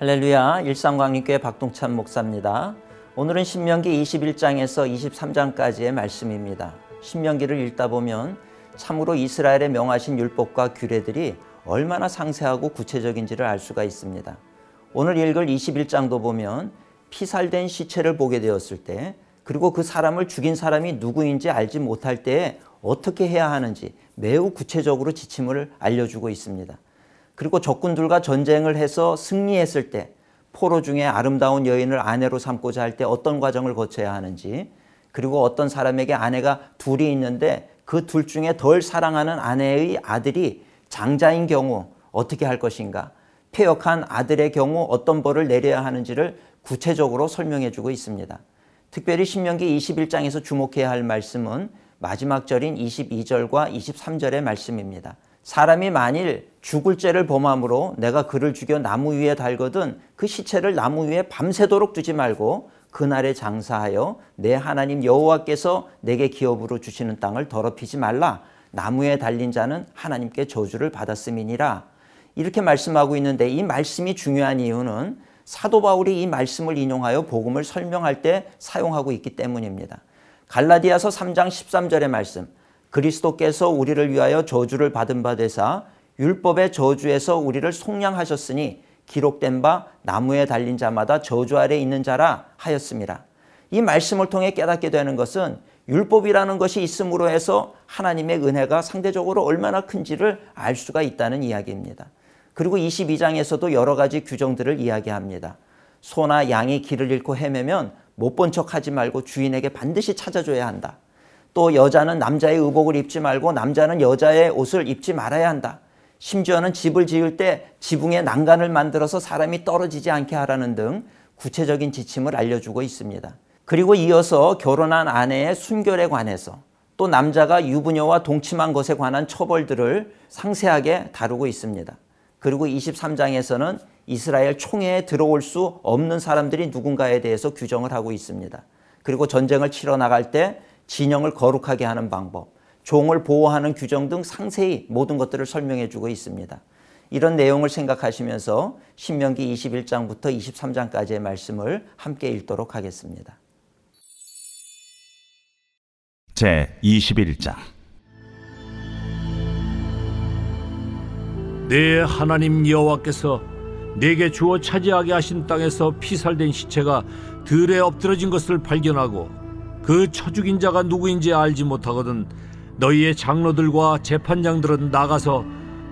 할렐루야 일상광림교회 박동찬 목사입니다. 오늘은 신명기 21장에서 23장까지의 말씀입니다. 신명기를 읽다 보면 참으로 이스라엘의 명하신 율법과 규례들이 얼마나 상세하고 구체적인지를 알 수가 있습니다. 오늘 읽을 21장도 보면 피살된 시체를 보게 되었을 때 그리고 그 사람을 죽인 사람이 누구인지 알지 못할 때에 어떻게 해야 하는지 매우 구체적으로 지침을 알려주고 있습니다. 그리고 적군들과 전쟁을 해서 승리했을 때 포로 중에 아름다운 여인을 아내로 삼고자 할 때 어떤 과정을 거쳐야 하는지 그리고 어떤 사람에게 아내가 둘이 있는데 그 둘 중에 덜 사랑하는 아내의 아들이 장자인 경우 어떻게 할 것인가 폐역한 아들의 경우 어떤 벌을 내려야 하는지를 구체적으로 설명해 주고 있습니다. 특별히 신명기 21장에서 주목해야 할 말씀은 마지막 절인 22절과 23절의 말씀입니다. 사람이 만일 죽을 죄를 범함으로 내가 그를 죽여 나무 위에 달거든 그 시체를 나무 위에 밤새도록 두지 말고 그날에 장사하여 내 하나님 여호와께서 내게 기업으로 주시는 땅을 더럽히지 말라. 나무에 달린 자는 하나님께 저주를 받았음이니라. 이렇게 말씀하고 있는데 이 말씀이 중요한 이유는 사도 바울이 이 말씀을 인용하여 복음을 설명할 때 사용하고 있기 때문입니다. 갈라디아서 3장 13절의 말씀 그리스도께서 우리를 위하여 저주를 받은 바 되사 율법의 저주에서 우리를 속량하셨으니 기록된 바 나무에 달린 자마다 저주 아래 있는 자라 하였습니다. 이 말씀을 통해 깨닫게 되는 것은 율법이라는 것이 있음으로 해서 하나님의 은혜가 상대적으로 얼마나 큰지를 알 수가 있다는 이야기입니다. 그리고 22장에서도 여러 가지 규정들을 이야기합니다. 소나 양이 길을 잃고 헤매면 못 본 척 하지 말고 주인에게 반드시 찾아줘야 한다. 또 여자는 남자의 의복을 입지 말고 남자는 여자의 옷을 입지 말아야 한다. 심지어는 집을 지을 때 지붕에 난간을 만들어서 사람이 떨어지지 않게 하라는 등 구체적인 지침을 알려주고 있습니다. 그리고 이어서 결혼한 아내의 순결에 관해서 또 남자가 유부녀와 동침한 것에 관한 처벌들을 상세하게 다루고 있습니다. 그리고 23장에서는 이스라엘 총회에 들어올 수 없는 사람들이 누군가에 대해서 규정을 하고 있습니다. 그리고 전쟁을 치러 나갈 때 진영을 거룩하게 하는 방법, 종을 보호하는 규정 등 상세히 모든 것들을 설명해 주고 있습니다. 이런 내용을 생각하시면서 신명기 21장부터 23장까지의 말씀을 함께 읽도록 하겠습니다. 제 21장 내 하나님 여호와께서 내게 주어 차지하게 하신 땅에서 피살된 시체가 들에 엎드러진 것을 발견하고 그 처죽인 자가 누구인지 알지 못하거든 너희의 장로들과 재판장들은 나가서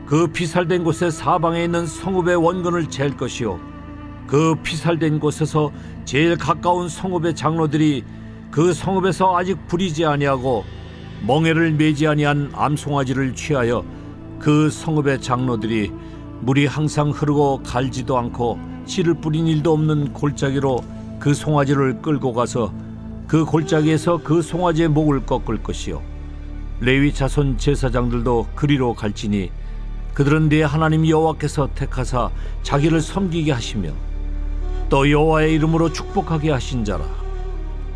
그 피살된 곳의 사방에 있는 성읍의 원근을 잴 것이요. 그 피살된 곳에서 제일 가까운 성읍의 장로들이 그 성읍에서 아직 부리지 아니하고 멍에를 매지 아니한 암송아지를 취하여 그 성읍의 장로들이 물이 항상 흐르고 갈지도 않고 씨를 뿌린 일도 없는 골짜기로 그 송아지를 끌고 가서 그 골짜기에서 그 송아지의 목을 꺾을 것이요. 레위 자손 제사장들도 그리로 갈지니 그들은 네 하나님 여호와께서 택하사 자기를 섬기게 하시며 또 여호와의 이름으로 축복하게 하신 자라.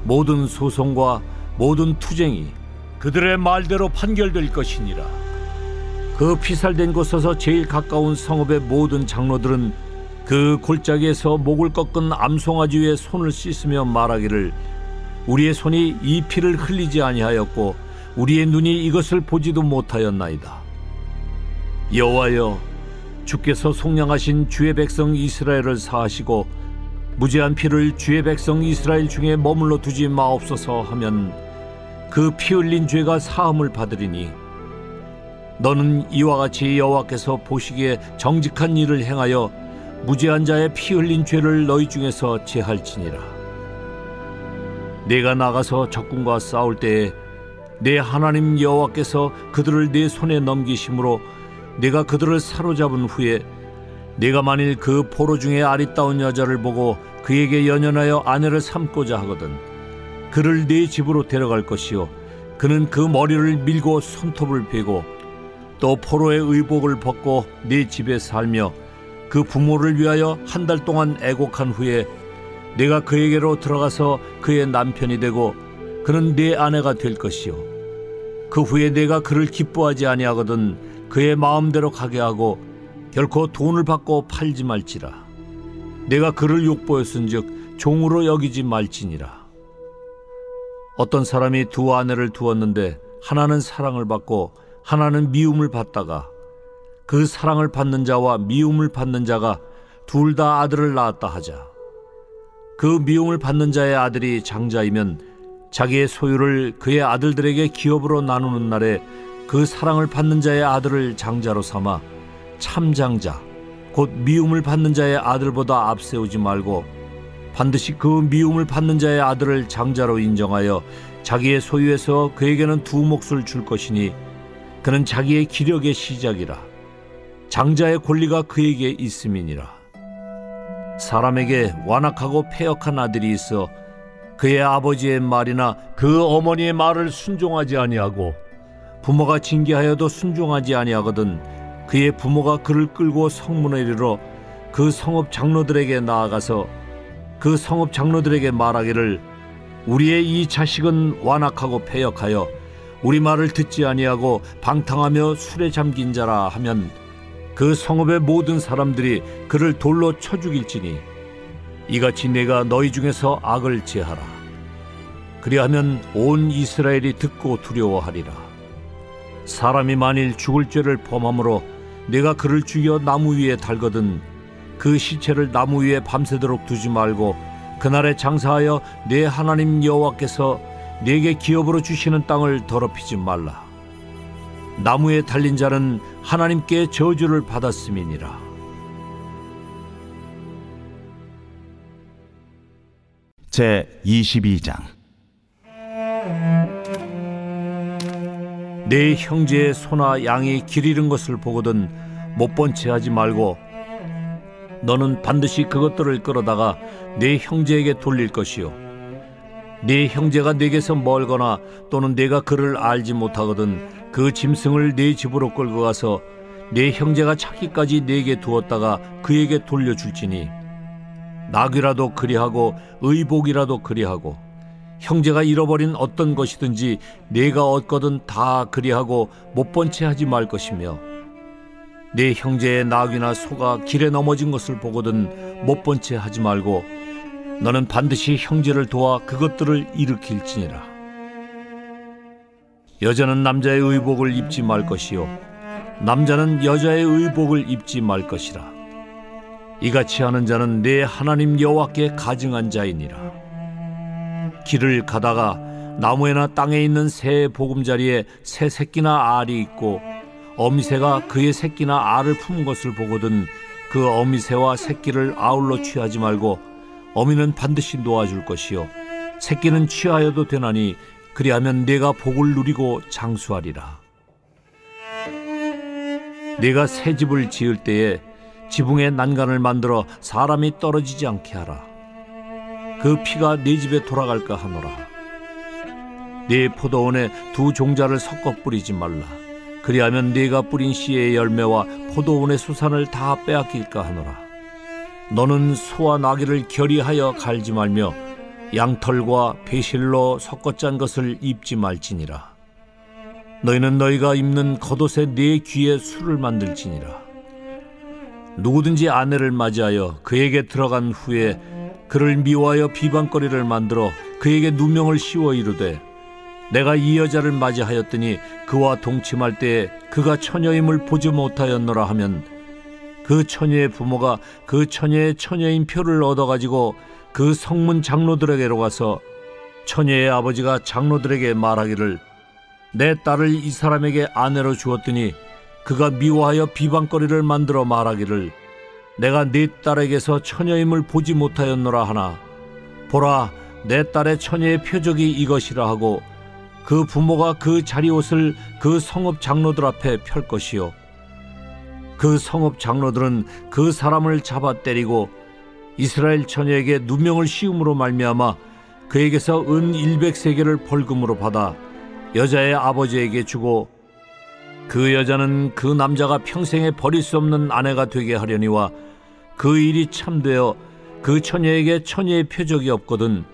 모든 소송과 모든 투쟁이 그들의 말대로 판결될 것이니라. 그 피살된 곳에서 제일 가까운 성읍의 모든 장로들은 그 골짜기에서 목을 꺾은 암송아지 위에 손을 씻으며 말하기를 우리의 손이 이 피를 흘리지 아니하였고 우리의 눈이 이것을 보지도 못하였나이다. 여호와여 주께서 속량하신 주의 백성 이스라엘을 사하시고 무죄한 피를 주의 백성 이스라엘 중에 머물러 두지 마옵소서 하면 그 피 흘린 죄가 사함을 받으리니 너는 이와 같이 여호와께서 보시기에 정직한 일을 행하여 무죄한 자의 피 흘린 죄를 너희 중에서 제할지니라. 내가 나가서 적군과 싸울 때에 내 하나님 여호와께서 그들을 내 손에 넘기심으로 내가 그들을 사로잡은 후에 내가 만일 그 포로 중에 아리따운 여자를 보고 그에게 연연하여 아내를 삼고자 하거든 그를 네 집으로 데려갈 것이요 그는 그 머리를 밀고 손톱을 베고 또 포로의 의복을 벗고 네 집에 살며 그 부모를 위하여 한 달 동안 애곡한 후에 내가 그에게로 들어가서 그의 남편이 되고 그는 네 아내가 될 것이요 그 후에 내가 그를 기뻐하지 아니하거든 그의 마음대로 가게 하고 결코 돈을 받고 팔지 말지라 내가 그를 욕보였은즉 종으로 여기지 말지니라. 어떤 사람이 두 아내를 두었는데 하나는 사랑을 받고 하나는 미움을 받다가 그 사랑을 받는 자와 미움을 받는 자가 둘 다 아들을 낳았다 하자. 그 미움을 받는 자의 아들이 장자이면 자기의 소유를 그의 아들들에게 기업으로 나누는 날에 그 사랑을 받는 자의 아들을 장자로 삼아 참장자 곧 미움을 받는 자의 아들보다 앞세우지 말고 반드시 그 미움을 받는 자의 아들을 장자로 인정하여 자기의 소유에서 그에게는 두 몫을 줄 것이니 그는 자기의 기력의 시작이라. 장자의 권리가 그에게 있음이니라 사람에게 완악하고 폐역한 아들이 있어 그의 아버지의 말이나 그 어머니의 말을 순종하지 아니하고 부모가 징계하여도 순종하지 아니하거든 그의 부모가 그를 끌고 성문에 이르러 그 성읍 장로들에게 나아가서 그 성읍 장로들에게 말하기를 우리의 이 자식은 완악하고 폐역하여 우리 말을 듣지 아니하고 방탕하며 술에 잠긴 자라 하면 그 성읍의 모든 사람들이 그를 돌로 쳐 죽일지니 이같이 내가 너희 중에서 악을 제하라 그리하면 온 이스라엘이 듣고 두려워하리라 사람이 만일 죽을 죄를 범함으로 내가 그를 죽여 나무 위에 달거든 그 시체를 나무 위에 밤새도록 두지 말고 그날에 장사하여 내 하나님 여호와께서 내게 기업으로 주시는 땅을 더럽히지 말라. 나무에 달린 자는 하나님께 저주를 받았음이니라. 제 22장 내 형제의 소나 양이 길 잃은 것을 보거든 못 본 채 하지 말고 너는 반드시 그것들을 끌어다가 내 형제에게 돌릴 것이요 네 형제가 내게서 멀거나 또는 내가 그를 알지 못하거든 그 짐승을 네 집으로 끌고 가서 네 형제가 찾기까지 내게 두었다가 그에게 돌려줄지니 낙이라도 그리하고 의복이라도 그리하고 형제가 잃어버린 어떤 것이든지 내가 얻거든 다 그리하고 못 본 채 하지 말 것이며 내 형제의 낙이나 소가 길에 넘어진 것을 보거든 못 본 채 하지 말고 너는 반드시 형제를 도와 그것들을 일으킬지니라. 여자는 남자의 의복을 입지 말 것이요 남자는 여자의 의복을 입지 말 것이라. 이같이 하는 자는 내 하나님 여호와께 가증한 자이니라. 길을 가다가 나무에나 땅에 있는 새 보금자리에 새 새끼나 알이 있고 어미새가 그의 새끼나 알을 품은 것을 보거든 그 어미새와 새끼를 아울러 취하지 말고 어미는 반드시 놓아줄 것이요 새끼는 취하여도 되나니 그리하면 내가 복을 누리고 장수하리라. 내가 새 집을 지을 때에 지붕에 난간을 만들어 사람이 떨어지지 않게 하라. 그 피가 네 집에 돌아갈까 하노라. 네 포도원에 두 종자를 섞어 뿌리지 말라. 그리하면 네가 뿌린 씨의 열매와 포도원의 수산을 다 빼앗길까 하노라. 너는 소와 나귀를 결의하여 갈지 말며 양털과 배실로 섞어 짠 것을 입지 말지니라. 너희는 너희가 입는 겉옷에 네 귀에 술을 만들지니라. 누구든지 아내를 맞이하여 그에게 들어간 후에 그를 미워하여 비방거리를 만들어 그에게 누명을 씌워 이르되 내가 이 여자를 맞이하였더니 그와 동침할 때에 그가 처녀임을 보지 못하였노라 하면 그 처녀의 부모가 그 처녀의 처녀인 표를 얻어가지고 그 성문 장로들에게로 가서 처녀의 아버지가 장로들에게 말하기를 내 딸을 이 사람에게 아내로 주었더니 그가 미워하여 비방거리를 만들어 말하기를 내가 네 딸에게서 처녀임을 보지 못하였노라 하나. 보라 내 딸의 처녀의 표적이 이것이라 하고 그 부모가 그 자리옷을 그 성읍 장로들 앞에 펼 것이요. 그 성읍 장로들은 그 사람을 잡아 때리고 이스라엘 처녀에게 누명을 씌움으로 말미암아 그에게서 은 100세계를 벌금으로 받아 여자의 아버지에게 주고 그 여자는 그 남자가 평생에 버릴 수 없는 아내가 되게 하려니와 그 일이 참되어 그 처녀에게 처녀의 표적이 없거든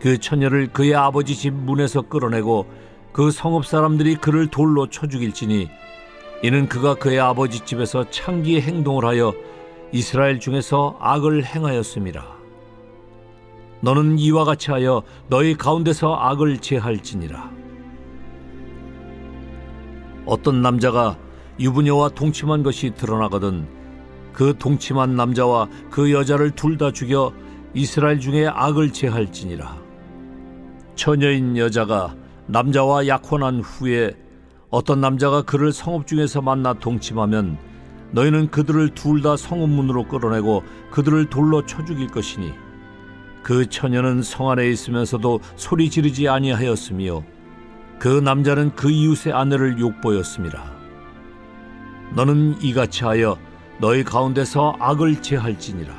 그 처녀를 그의 아버지 집 문에서 끌어내고 그 성읍 사람들이 그를 돌로 쳐 죽일지니 이는 그가 그의 아버지 집에서 창기의 행동을 하여 이스라엘 중에서 악을 행하였음이라. 너는 이와 같이 하여 너희 가운데서 악을 제할지니라. 어떤 남자가 유부녀와 동침한 것이 드러나거든 그 동침한 남자와 그 여자를 둘 다 죽여 이스라엘 중에 악을 제할지니라. 처녀인 여자가 남자와 약혼한 후에 어떤 남자가 그를 성읍 중에서 만나 동침하면 너희는 그들을 둘 다 성읍문으로 끌어내고 그들을 돌로 쳐 죽일 것이니 그 처녀는 성 안에 있으면서도 소리 지르지 아니하였으며 그 남자는 그 이웃의 아내를 욕보였습니다. 너는 이같이 하여 너희 가운데서 악을 제할지니라.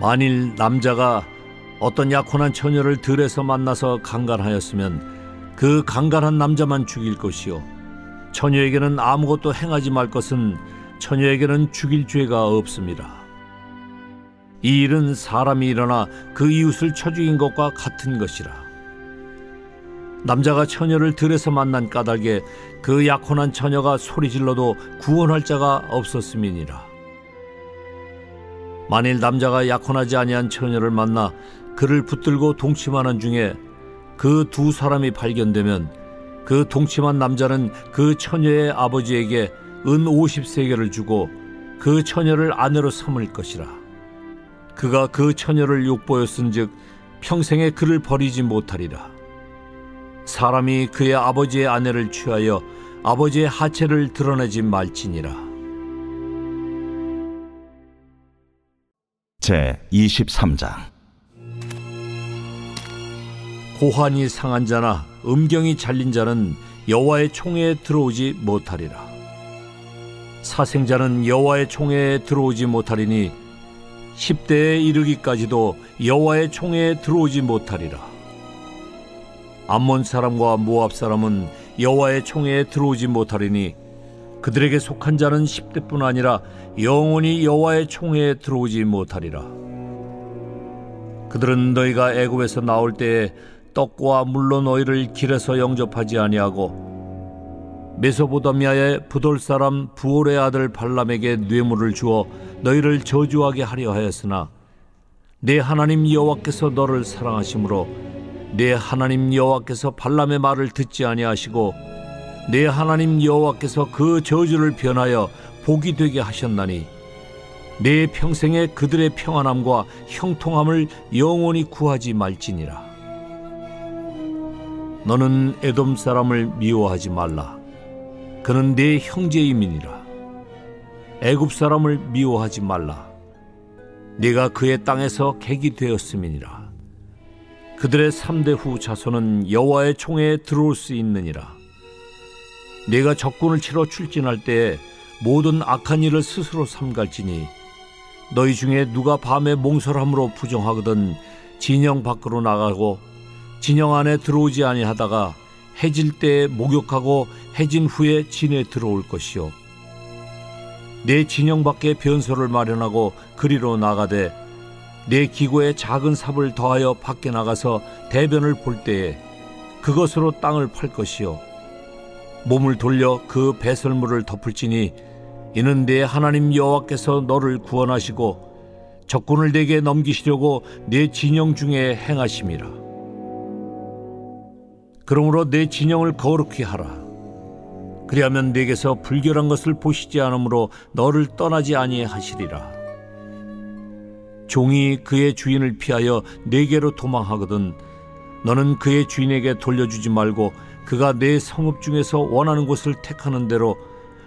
만일 남자가 어떤 약혼한 처녀를 들에서 만나서 강간하였으면 그 강간한 남자만 죽일 것이요 처녀에게는 아무것도 행하지 말 것은 처녀에게는 죽일 죄가 없습니다. 이 일은 사람이 일어나 그 이웃을 쳐 죽인 것과 같은 것이라. 남자가 처녀를 들에서 만난 까닭에 그 약혼한 처녀가 소리질러도 구원할 자가 없었음이니라. 만일 남자가 약혼하지 아니한 처녀를 만나 그를 붙들고 동침하는 중에 그 두 사람이 발견되면 그 동침한 남자는 그 처녀의 아버지에게 은 50세계를 주고 그 처녀를 아내로 삼을 것이라. 그가 그 처녀를 욕보였은즉 평생에 그를 버리지 못하리라. 사람이 그의 아버지의 아내를 취하여 아버지의 하체를 드러내지 말지니라. 제 23장 고환이 상한 자나 음경이 잘린 자는 여호와의 총회에 들어오지 못하리라. 사생자는 여호와의 총회에 들어오지 못하리니 10대에 이르기까지도 여호와의 총회에 들어오지 못하리라. 암몬 사람과 모압 사람은 여호와의 총회에 들어오지 못하리니 그들에게 속한 자는 10대뿐 아니라 영원히 여호와의 총회에 들어오지 못하리라. 그들은 너희가 애굽에서 나올 때에 떡과 물로 너희를 길에서 영접하지 아니하고 메소보다미아의 부돌 사람 부올의 아들 발람에게 뇌물을 주어 너희를 저주하게 하려 하였으나 내 하나님 여호와께서 너를 사랑하심으로 내 하나님 여호와께서 발람의 말을 듣지 아니하시고 내 하나님 여호와께서 그 저주를 변하여 복이 되게 하셨나니 내 평생에 그들의 평안함과 형통함을 영원히 구하지 말지니라. 너는 에돔 사람을 미워하지 말라. 그는 내 형제임이니라. 애굽 사람을 미워하지 말라. 네가 그의 땅에서 객이 되었음이니라. 그들의 삼대 후 자손은 여호와의 총에 들어올 수 있느니라. 네가 적군을 치러 출진할 때에 모든 악한 일을 스스로 삼갈지니 너희 중에 누가 밤에 몽설함으로 부정하거든 진영 밖으로 나가고 진영 안에 들어오지 아니하다가 해질 때에 목욕하고 해진 후에 진에 들어올 것이요. 내 진영 밖에 변소를 마련하고 그리로 나가되 내 기고에 작은 삽을 더하여 밖에 나가서 대변을 볼 때에 그것으로 땅을 팔 것이요. 몸을 돌려 그 배설물을 덮을지니 이는 내 하나님 여호와께서 너를 구원하시고 적군을 내게 넘기시려고 내 진영 중에 행하심이라 그러므로 내 진영을 거룩히 하라 그리하면 내게서 불결한 것을 보시지 않으므로 너를 떠나지 아니하시리라 종이 그의 주인을 피하여 내게로 도망하거든 너는 그의 주인에게 돌려주지 말고 그가 내 성읍 중에서 원하는 곳을 택하는 대로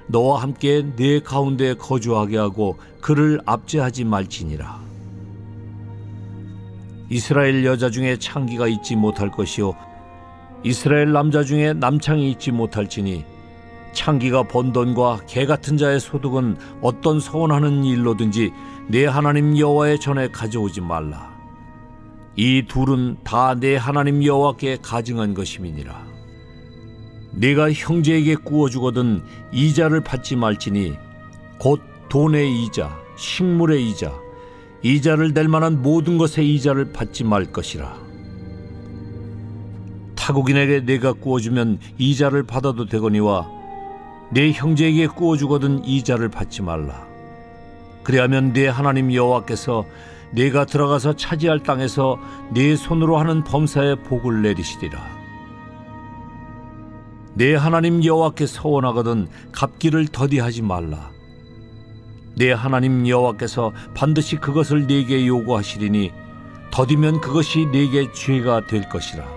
너와 함께 내 가운데 거주하게 하고 그를 압제하지 말지니라. 이스라엘 여자 중에 창기가 있지 못할 것이요 이스라엘 남자 중에 남창이 있지 못할지니 창기가 번 돈과 개 같은 자의 소득은 어떤 서원하는 일로든지 내 하나님 여호와의 전에 가져오지 말라. 이 둘은 다 내 하나님 여호와께 가증한 것임이니라. 네가 형제에게 구워 주거든 이자를 받지 말지니 곧 돈의 이자, 식물의 이자, 이자를 낼 만한 모든 것의 이자를 받지 말 것이라. 타국인에게 내가 구워주면 이자를 받아도 되거니와 내 형제에게 구워주거든 이자를 받지 말라. 그리하면 네 하나님 여호와께서 네가 들어가서 차지할 땅에서 네 손으로 하는 범사에 복을 내리시리라. 네 하나님 여호와께 서원하거든 갚기를 더디하지 말라. 네 하나님 여호와께서 반드시 그것을 네게 요구하시리니 더디면 그것이 네게 죄가 될 것이라.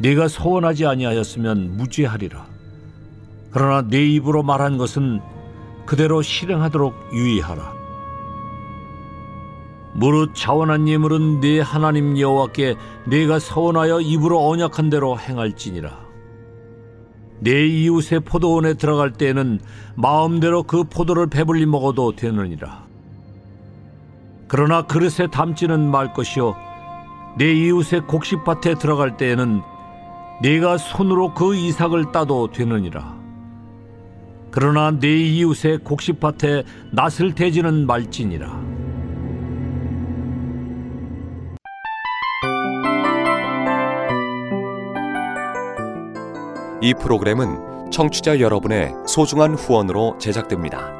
네가 서원하지 아니하였으면 무죄하리라. 그러나 네 입으로 말한 것은 그대로 실행하도록 유의하라. 무릇 자원한 예물은 네 하나님 여호와께 네가 서원하여 입으로 언약한 대로 행할지니라. 내 이웃의 포도원에 들어갈 때에는 마음대로 그 포도를 배불리 먹어도 되느니라. 그러나 그릇에 담지는 말 것이요 내 이웃의 곡식밭에 들어갈 때에는 네가 손으로 그 이삭을 따도 되느니라. 그러나 내 이웃의 곡식밭에 낫을 대지는 말지니라. 이 프로그램은 청취자 여러분의 소중한 후원으로 제작됩니다.